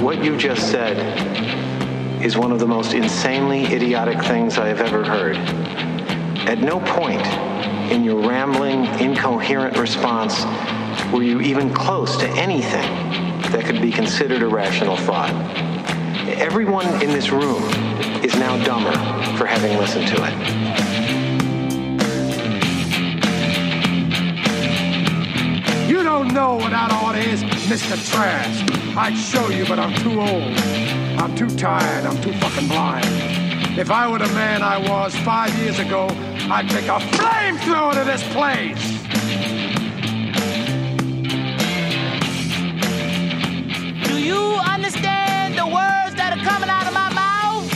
What you just said is one of the most insanely idiotic things I have ever heard. At no point in your rambling, incoherent response were you even close to anything that could be considered a rational thought. Everyone in this room is now dumber for having listened to it. You don't know what that art is, Mr. Trash. I'd show you, but I'm too old. I'm too tired. I'm too fucking blind. If I were the man I was five years ago, I'd take a flamethrower to this place. Do you understand the words that are coming out of my mouth?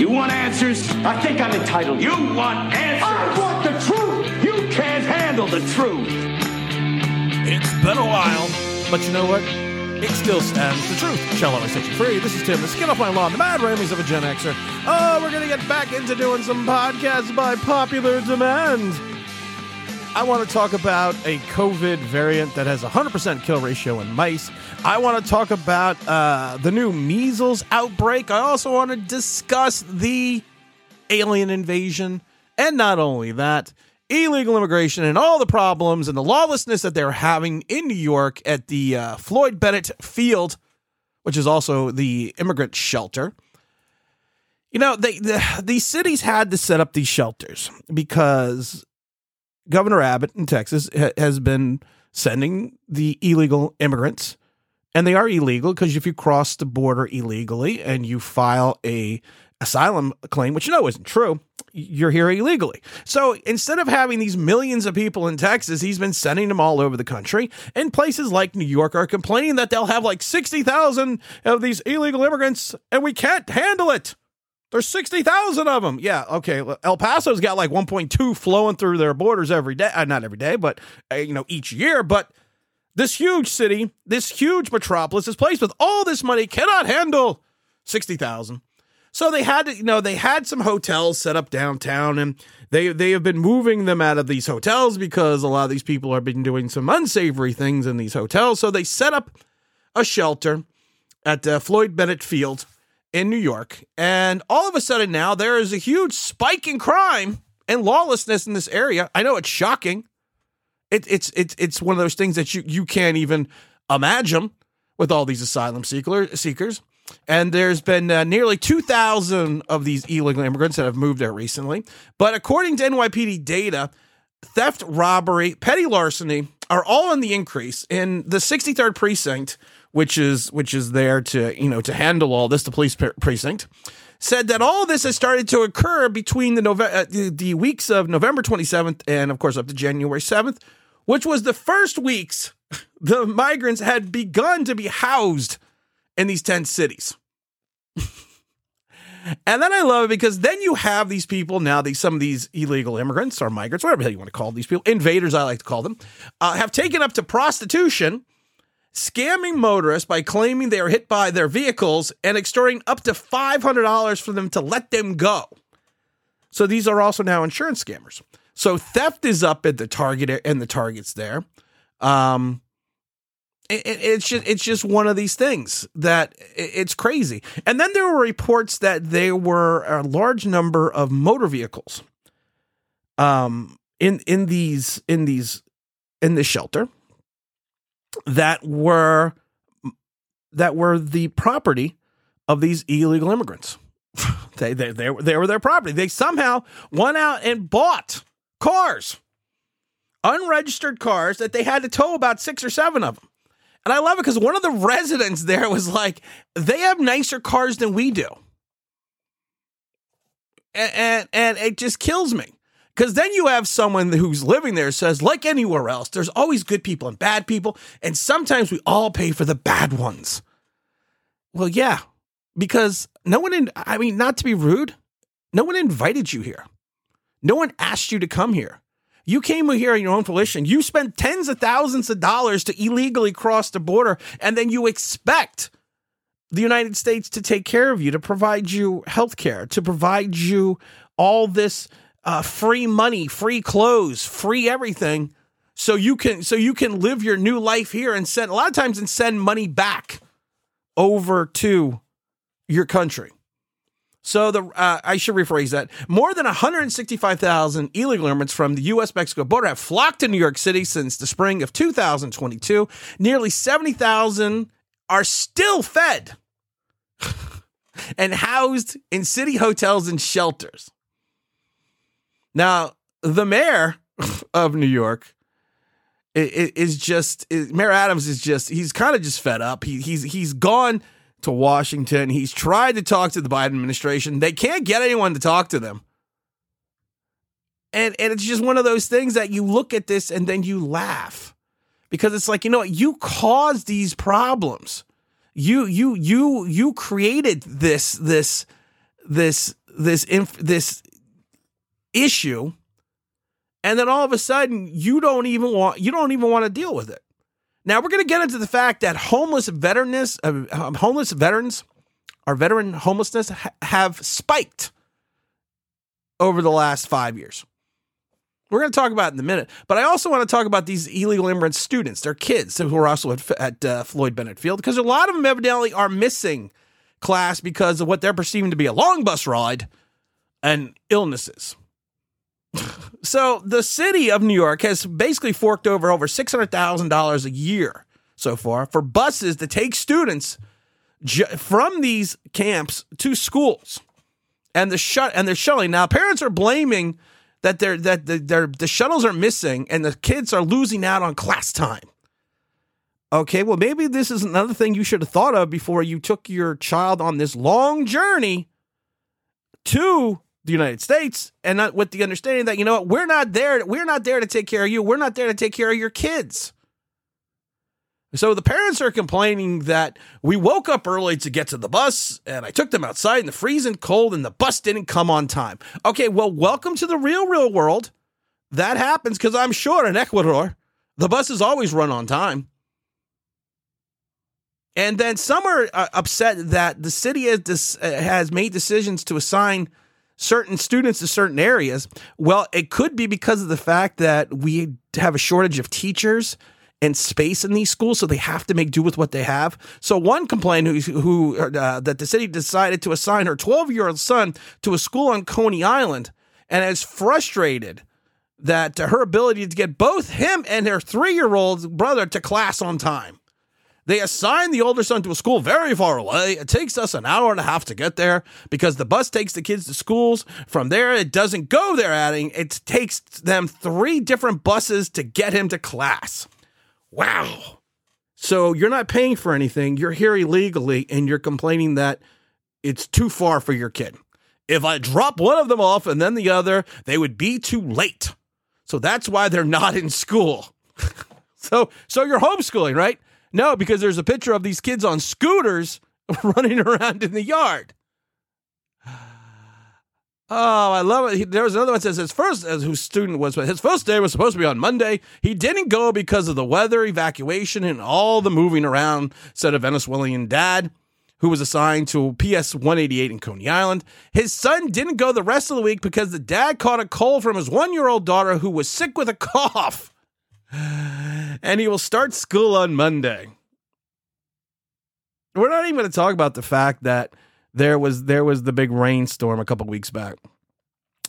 You want answers? I think I'm entitled. You want answers? I want the truth. You can't handle the truth. It's been a while, but you know what? It still stands the truth. Shall always set you free. This is Tim, the skin off my lawn, the mad ramblings of a Gen Xer. Oh, we're gonna get back into doing some podcasts by popular demand. I want to talk about a COVID variant that has 100% kill ratio in mice. I want to talk about uh, the new measles outbreak. I also want to discuss the alien invasion. And not only that, illegal immigration and all the problems and the lawlessness that they're having in New York at the uh, Floyd Bennett Field, which is also the immigrant shelter. You know, they the, these cities had to set up these shelters because Governor Abbott in Texas ha- has been sending the illegal immigrants, and they are illegal because if you cross the border illegally and you file a asylum claim, which you know isn't true, you're here illegally. So instead of having these millions of people in Texas, he's been sending them all over the country. And places like New York are complaining that they'll have like 60,000 of these illegal immigrants and we can't handle it. There's 60,000 of them. Yeah, okay. El Paso's got like 1.2 flowing through their borders every day. Uh, not every day, but, uh, you know, each year. But this huge city, this huge metropolis, this place with all this money cannot handle 60,000. So they had you know, they had some hotels set up downtown and they they have been moving them out of these hotels because a lot of these people have been doing some unsavory things in these hotels. So they set up a shelter at uh, Floyd Bennett Field in New York. And all of a sudden now there is a huge spike in crime and lawlessness in this area. I know it's shocking. It, it's it's it's one of those things that you you can't even imagine with all these asylum seeker, seekers. And there's been uh, nearly 2,000 of these illegal immigrants that have moved there recently. But according to NYPD data, theft, robbery, petty larceny are all in the increase in the 63rd precinct, which is which is there to you know to handle all this. The police precinct said that all this has started to occur between the November uh, the, the weeks of November 27th and of course up to January 7th, which was the first weeks the migrants had begun to be housed in these 10 cities. and then I love it because then you have these people now, these some of these illegal immigrants or migrants, whatever the hell you want to call these people, invaders, I like to call them, uh, have taken up to prostitution, scamming motorists by claiming they are hit by their vehicles and extorting up to $500 for them to let them go. So these are also now insurance scammers. So theft is up at the target and the targets there. Um, it, it's just it's just one of these things that it's crazy. And then there were reports that there were a large number of motor vehicles, um, in in these in these in the shelter that were that were the property of these illegal immigrants. they, they they they were their property. They somehow went out and bought cars, unregistered cars that they had to tow about six or seven of them. And I love it because one of the residents there was like, they have nicer cars than we do. And, and, and it just kills me. Because then you have someone who's living there says, like anywhere else, there's always good people and bad people. And sometimes we all pay for the bad ones. Well, yeah, because no one, in, I mean, not to be rude, no one invited you here. No one asked you to come here. You came here on your own volition. You spent tens of thousands of dollars to illegally cross the border, and then you expect the United States to take care of you, to provide you health care, to provide you all this uh, free money, free clothes, free everything so you can so you can live your new life here and send a lot of times and send money back over to your country. So the uh, I should rephrase that. More than 165,000 illegal immigrants from the U.S. Mexico border have flocked to New York City since the spring of 2022. Nearly 70,000 are still fed and housed in city hotels and shelters. Now, the mayor of New York is just Mayor Adams is just he's kind of just fed up. He, he's he's gone to Washington. He's tried to talk to the Biden administration. They can't get anyone to talk to them. And and it's just one of those things that you look at this and then you laugh. Because it's like, you know what, you caused these problems. You you you you created this this this this inf- this issue and then all of a sudden you don't even want you don't even want to deal with it. Now we're going to get into the fact that homeless veterans, uh, um, homeless veterans, our veteran homelessness ha- have spiked over the last five years. We're going to talk about in a minute, but I also want to talk about these illegal immigrant students, their kids who are also at, at uh, Floyd Bennett Field, because a lot of them evidently are missing class because of what they're perceiving to be a long bus ride and illnesses. So the city of New York has basically forked over over six hundred thousand dollars a year so far for buses to take students from these camps to schools, and the shut and they're shuttling. Now parents are blaming that they're that the, they're, the shuttles are missing and the kids are losing out on class time. Okay, well maybe this is another thing you should have thought of before you took your child on this long journey to the United States and not with the understanding that you know what we're not there we're not there to take care of you we're not there to take care of your kids so the parents are complaining that we woke up early to get to the bus and I took them outside in the freezing cold and the bus didn't come on time. Okay, well, welcome to the real, real world. That happens because I'm sure in Ecuador, the buses always run on time. And then some are uh, upset that the city has, uh, has made decisions to assign certain students to certain areas. Well, it could be because of the fact that we have a shortage of teachers and space in these schools, so they have to make do with what they have. So one complained who, who uh, that the city decided to assign her 12 year old son to a school on Coney Island, and is frustrated that her ability to get both him and her three year old brother to class on time. They assign the older son to a school very far away. It takes us an hour and a half to get there because the bus takes the kids to schools. From there, it doesn't go there, adding, it takes them three different buses to get him to class. Wow. So you're not paying for anything. You're here illegally and you're complaining that it's too far for your kid. If I drop one of them off and then the other, they would be too late. So that's why they're not in school. so so you're homeschooling, right? No, because there's a picture of these kids on scooters running around in the yard. Oh, I love it. There was another one that says his first, as whose student was, his first day was supposed to be on Monday. He didn't go because of the weather, evacuation, and all the moving around, said a Venezuelan dad who was assigned to PS 188 in Coney Island. His son didn't go the rest of the week because the dad caught a cold from his one year old daughter who was sick with a cough and he will start school on Monday. We're not even going to talk about the fact that there was there was the big rainstorm a couple weeks back.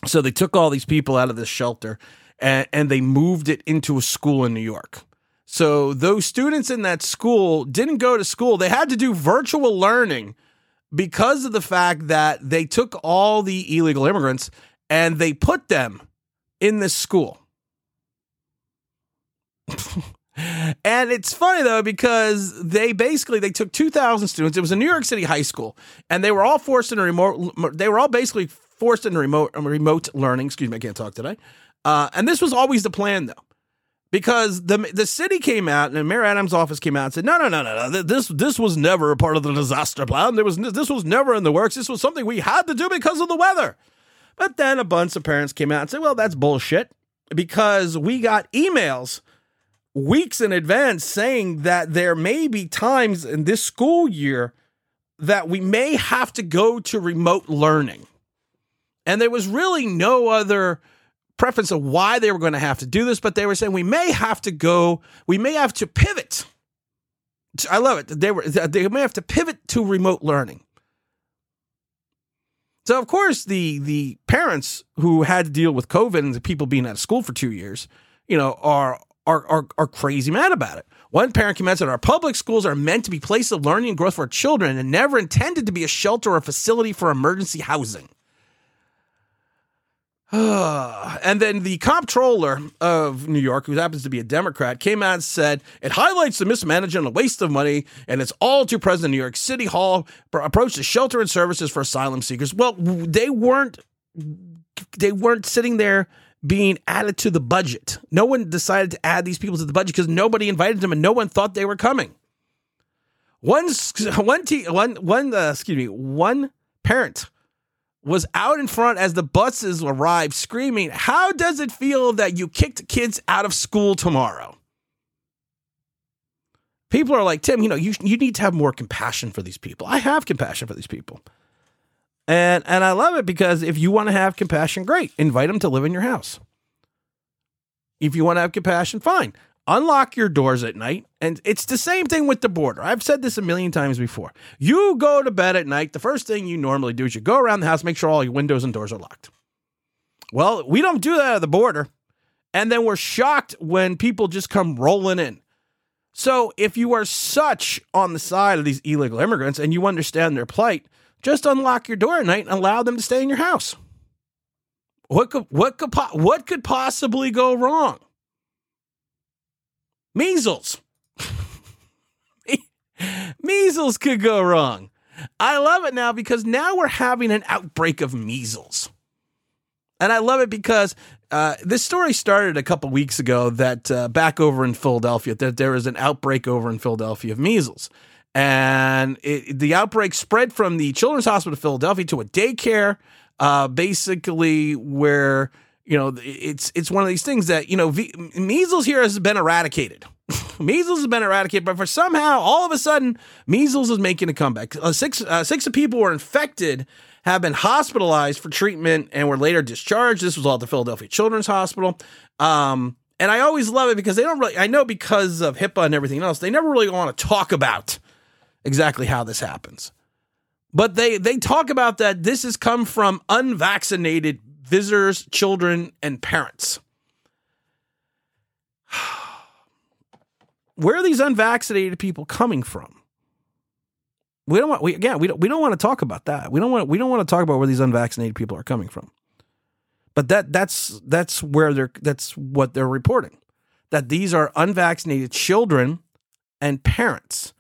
So they took all these people out of this shelter and, and they moved it into a school in New York. So those students in that school didn't go to school. They had to do virtual learning because of the fact that they took all the illegal immigrants and they put them in this school. and it's funny though because they basically they took 2000 students it was a new york city high school and they were all forced into remote they were all basically forced into remote remote learning excuse me i can't talk today uh, and this was always the plan though because the the city came out and Mayor Adams' office came out and said, no, no, no, no, no, this this was never a part of the disaster plan. There was this was never in the works. This was something we had to do because of the weather. But then a bunch of parents came out and said, well, that's bullshit because we got emails weeks in advance saying that there may be times in this school year that we may have to go to remote learning. And there was really no other preference of why they were going to have to do this, but they were saying we may have to go, we may have to pivot. I love it. They were they may have to pivot to remote learning. So of course the the parents who had to deal with COVID and the people being out of school for two years, you know, are are are, are crazy mad about it. One parent commented, Our public schools are meant to be places of learning and growth for our children and never intended to be a shelter or a facility for emergency housing. and then the comptroller of New York, who happens to be a Democrat, came out and said it highlights the mismanagement and waste of money, and it's all too present in New York City Hall approach to shelter and services for asylum seekers. Well, they weren't they weren't sitting there being added to the budget. No one decided to add these people to the budget because nobody invited them and no one thought they were coming. One one t- one one uh, excuse me one parent was out in front as the buses arrived screaming, How does it feel that you kicked kids out of school tomorrow? People are like, Tim, you know, you, you need to have more compassion for these people. I have compassion for these people. And, and I love it because if you want to have compassion, great. Invite them to live in your house. If you want to have compassion, fine unlock your doors at night. And it's the same thing with the border. I've said this a million times before. You go to bed at night, the first thing you normally do is you go around the house, make sure all your windows and doors are locked. Well, we don't do that at the border. And then we're shocked when people just come rolling in. So if you are such on the side of these illegal immigrants and you understand their plight, just unlock your door at night and allow them to stay in your house. What could what could what could possibly go wrong? Measles. measles could go wrong. I love it now because now we're having an outbreak of measles. And I love it because uh, this story started a couple weeks ago that uh, back over in Philadelphia, that there was an outbreak over in Philadelphia of measles. And it, the outbreak spread from the Children's Hospital of Philadelphia to a daycare, uh, basically, where you know, it's it's one of these things that you know, v- measles here has been eradicated. measles has been eradicated, but for somehow, all of a sudden, measles is making a comeback. Uh, six uh, six of people were infected, have been hospitalized for treatment, and were later discharged. This was all at the Philadelphia Children's Hospital. Um, and I always love it because they don't really. I know because of HIPAA and everything else, they never really want to talk about exactly how this happens. But they they talk about that this has come from unvaccinated visitors, children, and parents. Where are these unvaccinated people coming from? We don't want we again we don't we don't want to talk about that. We don't want we don't want to talk about where these unvaccinated people are coming from. But that that's that's where they're that's what they're reporting. That these are unvaccinated children and parents.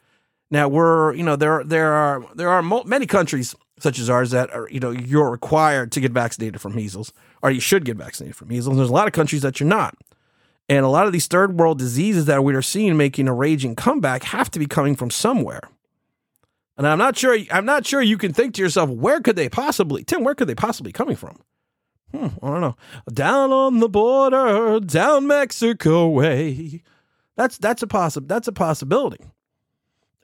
Now we're you know there there are there are many countries such as ours that are, you know, you're required to get vaccinated for measles, or you should get vaccinated for measles. There's a lot of countries that you're not. And a lot of these third world diseases that we are seeing making a raging comeback have to be coming from somewhere. And I'm not sure I'm not sure you can think to yourself, where could they possibly Tim, where could they possibly coming from? Hmm, I don't know. Down on the border, down Mexico way. That's that's a possi- that's a possibility.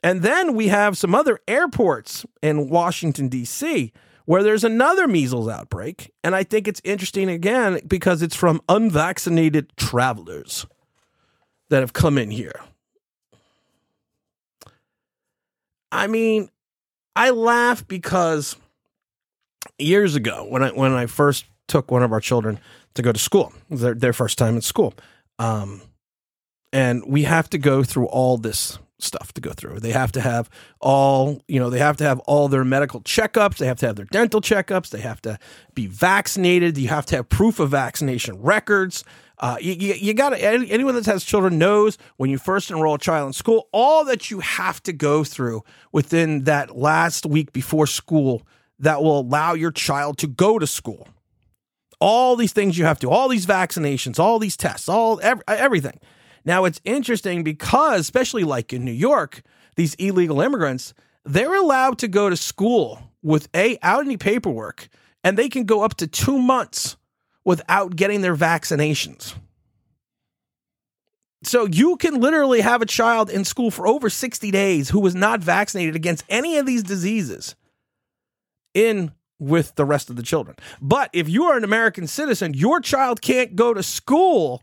And then we have some other airports in Washington, D.C., where there's another measles outbreak. And I think it's interesting again because it's from unvaccinated travelers that have come in here. I mean, I laugh because years ago when I when I first took one of our children to go to school, their their first time in school, um, and we have to go through all this stuff to go through. They have to have all, you know, they have to have all their medical checkups. They have to have their dental checkups. They have to be vaccinated. You have to have proof of vaccination records. Uh, you, you, you got to, anyone that has children knows when you first enroll a child in school, all that you have to go through within that last week before school that will allow your child to go to school. All these things you have to, all these vaccinations, all these tests, all every, everything. Now, it's interesting because, especially like in New York, these illegal immigrants, they're allowed to go to school with a out any paperwork, and they can go up to two months without getting their vaccinations. So you can literally have a child in school for over 60 days who was not vaccinated against any of these diseases in with the rest of the children. But if you are an American citizen, your child can't go to school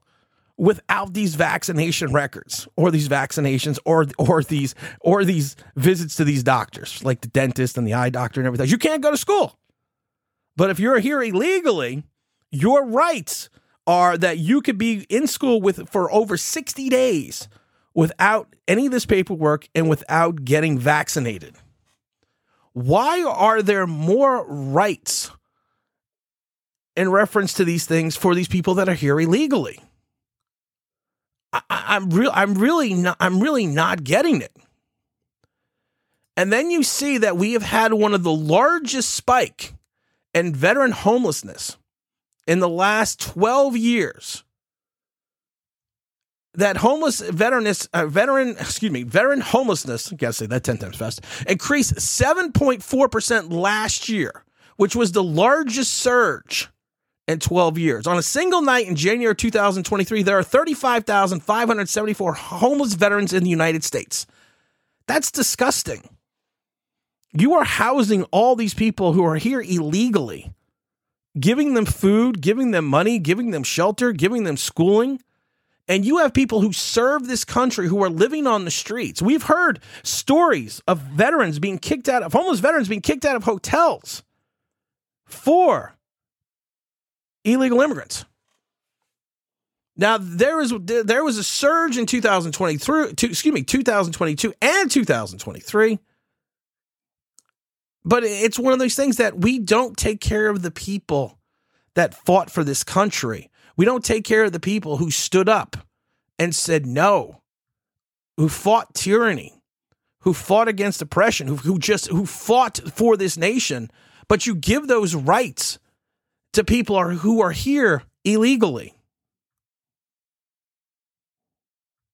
without these vaccination records or these vaccinations or or these or these visits to these doctors like the dentist and the eye doctor and everything. You can't go to school. But if you're here illegally, your rights are that you could be in school with for over 60 days without any of this paperwork and without getting vaccinated. Why are there more rights in reference to these things for these people that are here illegally? I, I'm real. I'm really not. I'm really not getting it. And then you see that we have had one of the largest spike in veteran homelessness in the last 12 years that homeless veteran, uh, veteran, excuse me, veteran homelessness, I gotta say that 10 times fast, increased 7.4% last year, which was the largest surge in 12 years. On a single night in January 2023, there are 35,574 homeless veterans in the United States. That's disgusting. You are housing all these people who are here illegally, giving them food, giving them money, giving them shelter, giving them schooling and you have people who serve this country who are living on the streets. We've heard stories of veterans being kicked out of homeless veterans being kicked out of hotels for illegal immigrants. Now there was there was a surge in 2023, excuse me, 2022 and 2023. But it's one of those things that we don't take care of the people that fought for this country. We don't take care of the people who stood up and said no, who fought tyranny, who fought against oppression, who, who just who fought for this nation. But you give those rights to people are, who are here illegally.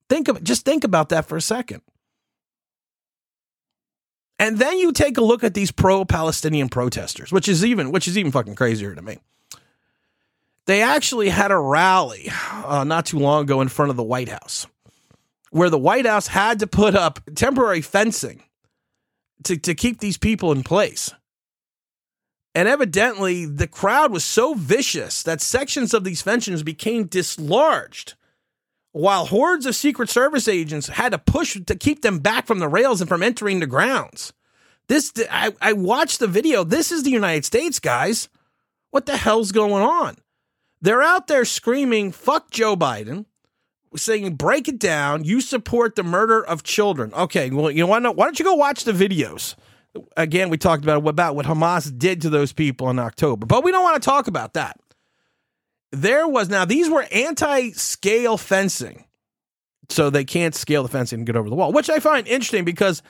Think of just think about that for a second. And then you take a look at these pro-Palestinian protesters, which is even which is even fucking crazier to me. They actually had a rally uh, not too long ago in front of the White House where the White House had to put up temporary fencing to, to keep these people in place. And evidently, the crowd was so vicious that sections of these fences became dislodged, while hordes of Secret Service agents had to push to keep them back from the rails and from entering the grounds. This, I, I watched the video. This is the United States, guys. What the hell's going on? They're out there screaming, fuck Joe Biden, saying, break it down. You support the murder of children. Okay, well, you know what? Why don't you go watch the videos? Again, we talked about, about what Hamas did to those people in October, but we don't want to talk about that. There was, now, these were anti scale fencing. So they can't scale the fencing and get over the wall, which I find interesting because,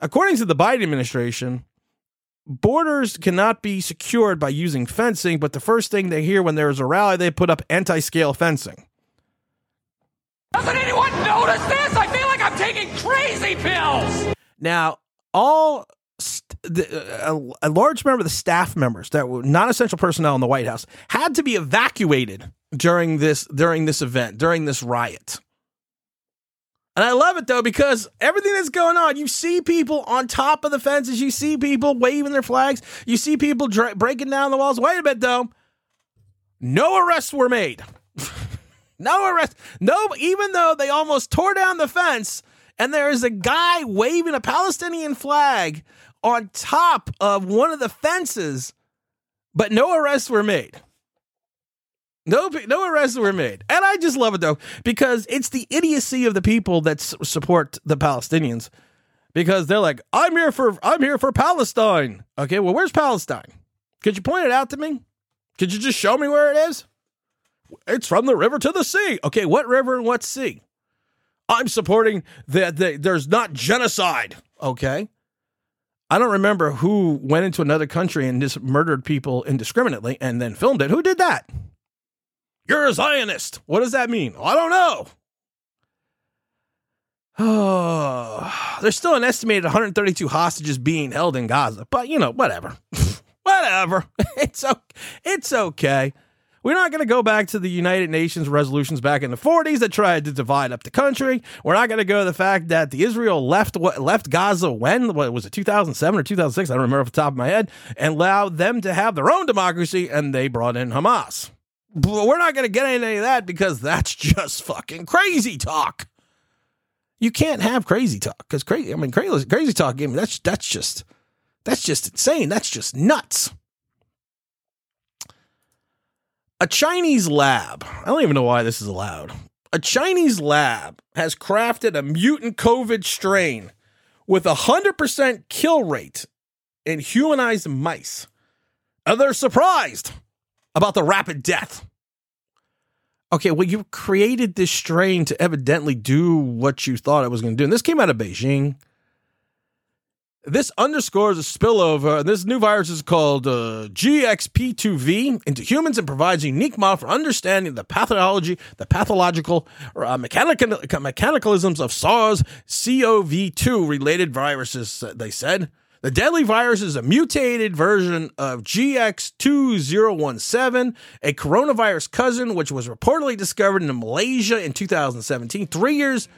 according to the Biden administration, borders cannot be secured by using fencing, but the first thing they hear when there is a rally, they put up anti scale fencing. Doesn't anyone notice this? I feel like I'm taking crazy pills. Now, all st- a, a, large number of the staff members that were non essential personnel in the White House had to be evacuated during this during this event during this riot. And I love it though because everything that's going on, you see people on top of the fences, you see people waving their flags, you see people dra- breaking down the walls. Wait a minute though, no arrests were made. no arrests. No, even though they almost tore down the fence, and there is a guy waving a Palestinian flag on top of one of the fences, but no arrests were made. No, no arrests were made, and I just love it though because it's the idiocy of the people that s- support the Palestinians, because they're like, "I'm here for, I'm here for Palestine." Okay, well, where's Palestine? Could you point it out to me? Could you just show me where it is? It's from the river to the sea. Okay, what river and what sea? I'm supporting that the, there's not genocide. Okay. I don't remember who went into another country and just murdered people indiscriminately and then filmed it. Who did that? You're a Zionist. What does that mean? I don't know. Oh, there's still an estimated 132 hostages being held in Gaza, but you know, whatever. whatever. It's okay. It's okay. We're not going to go back to the United Nations resolutions back in the 40s that tried to divide up the country. We're not going to go to the fact that the Israel left left Gaza when what was it 2007 or 2006? I don't remember off the top of my head, and allowed them to have their own democracy, and they brought in Hamas. But we're not going to get any of that because that's just fucking crazy talk. You can't have crazy talk because crazy. I mean, crazy, crazy talk. I mean, that's that's just that's just insane. That's just nuts. A Chinese lab. I don't even know why this is allowed. A Chinese lab has crafted a mutant COVID strain with a hundred percent kill rate in humanized mice. And they're surprised about the rapid death. Okay, well, you created this strain to evidently do what you thought it was going to do. And this came out of Beijing. This underscores a spillover. This new virus is called uh, GXP2V into humans and provides a unique model for understanding the pathology, the pathological uh, mechanical, mechanicalisms of SARS CoV 2 related viruses, they said. The deadly virus is a mutated version of GX2017, a coronavirus cousin, which was reportedly discovered in Malaysia in 2017, three years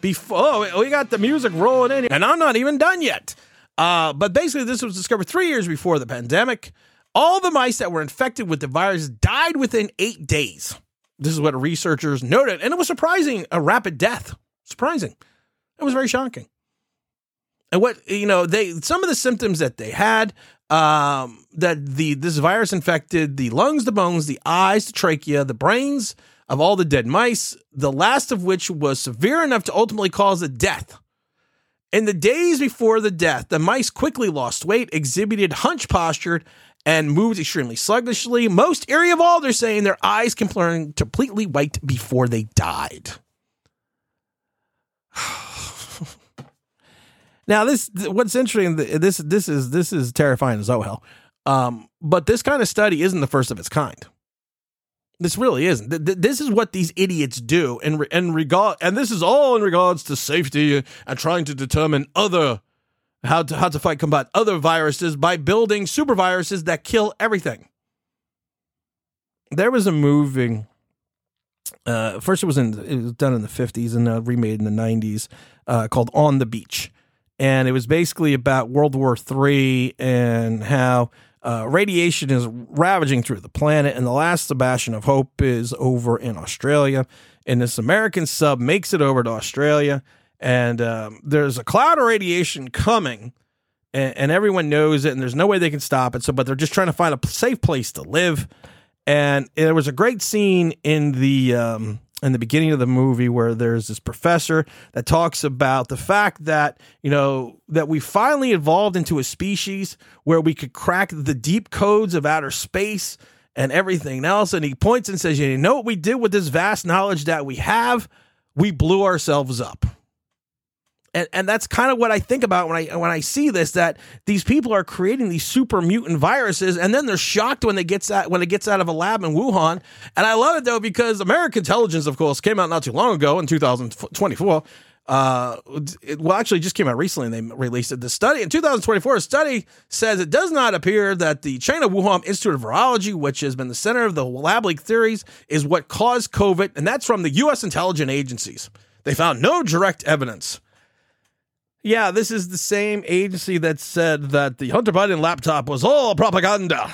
before. Oh, we got the music rolling in, and I'm not even done yet. Uh, but basically, this was discovered three years before the pandemic. All the mice that were infected with the virus died within eight days. This is what researchers noted, and it was surprising a rapid death. Surprising. It was very shocking and what you know they some of the symptoms that they had um, that the this virus infected the lungs, the bones, the eyes, the trachea, the brains of all the dead mice. The last of which was severe enough to ultimately cause a death. In the days before the death, the mice quickly lost weight, exhibited hunch postured, and moved extremely sluggishly. Most eerie of all, they're saying their eyes can turn completely white before they died. Now, this what's interesting. This this is this is terrifying as oh hell. Um, but this kind of study isn't the first of its kind. This really isn't. This is what these idiots do, and and regard, and this is all in regards to safety and trying to determine other how to how to fight combat other viruses by building super viruses that kill everything. There was a movie. Uh, first, it was in it was done in the fifties and uh, remade in the nineties, uh, called On the Beach and it was basically about World War Three and how uh, radiation is ravaging through the planet, and the last Sebastian of hope is over in Australia. And this American sub makes it over to Australia, and um, there's a cloud of radiation coming, and, and, everyone knows it, and there's no way they can stop it. So, but they're just trying to find a safe place to live. And there was a great scene in the um, in the beginning of the movie where there's this professor that talks about the fact that you know that we finally evolved into a species where we could crack the deep codes of outer space and everything else. And he points and says you know what we did with this vast knowledge that we have? We blew ourselves up and, and that's kind of what I think about when I when I see this that these people are creating these super mutant viruses and then they're shocked when they gets out when it gets out of a lab in Wuhan. And I love it though because American intelligence, of course, came out not too long ago in 2024. Uh, it, well, actually, just came out recently. and They released it. The study in 2024, a study says it does not appear that the China Wuhan Institute of Virology, which has been the center of the lab leak theories, is what caused COVID, and that's from the U.S. intelligence agencies. They found no direct evidence yeah, this is the same agency that said that the Hunter Biden laptop was all propaganda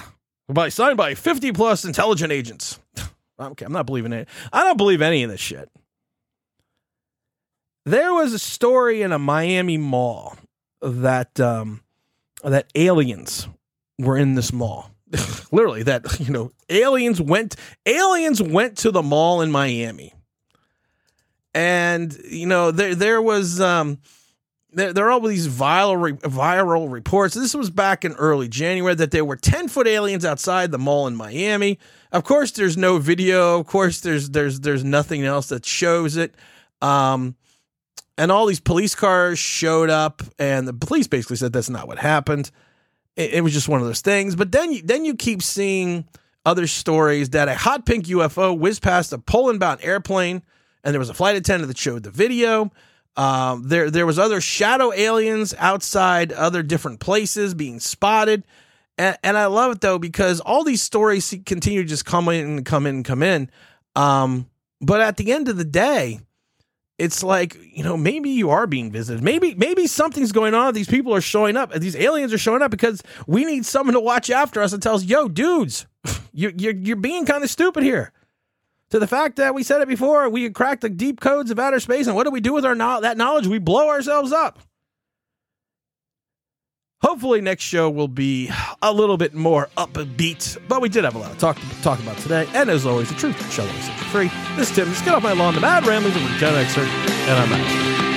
by signed by 50 plus intelligent agents. okay, I'm not believing it. I don't believe any of this shit. There was a story in a Miami mall that um, that aliens were in this mall. Literally, that you know, aliens went aliens went to the mall in Miami, and you know there there was um, there, there are all these viral viral reports. This was back in early January that there were ten foot aliens outside the mall in Miami. Of course, there's no video. Of course, there's there's there's nothing else that shows it. Um, and all these police cars showed up, and the police basically said that's not what happened. It, it was just one of those things. But then then you keep seeing other stories that a hot pink UFO whizzed past a Poland bound airplane, and there was a flight attendant that showed the video. Um, there there was other shadow aliens outside other different places being spotted, And, and I love it though because all these stories continue to just come in and come in and come in. Um, but at the end of the day, it's like you know maybe you are being visited. Maybe maybe something's going on. These people are showing up. These aliens are showing up because we need someone to watch after us and tell us, "Yo, dudes, you're you're, you're being kind of stupid here." To the fact that we said it before, we cracked the deep codes of outer space, and what do we do with our no- that knowledge? We blow ourselves up. Hopefully, next show will be a little bit more upbeat, but we did have a lot to talk, talk about today. And as always, the truth shall always set you free. This is Tim. Let's get off my lawn. The Mad Ramblings of a Gen Xer, and I'm out.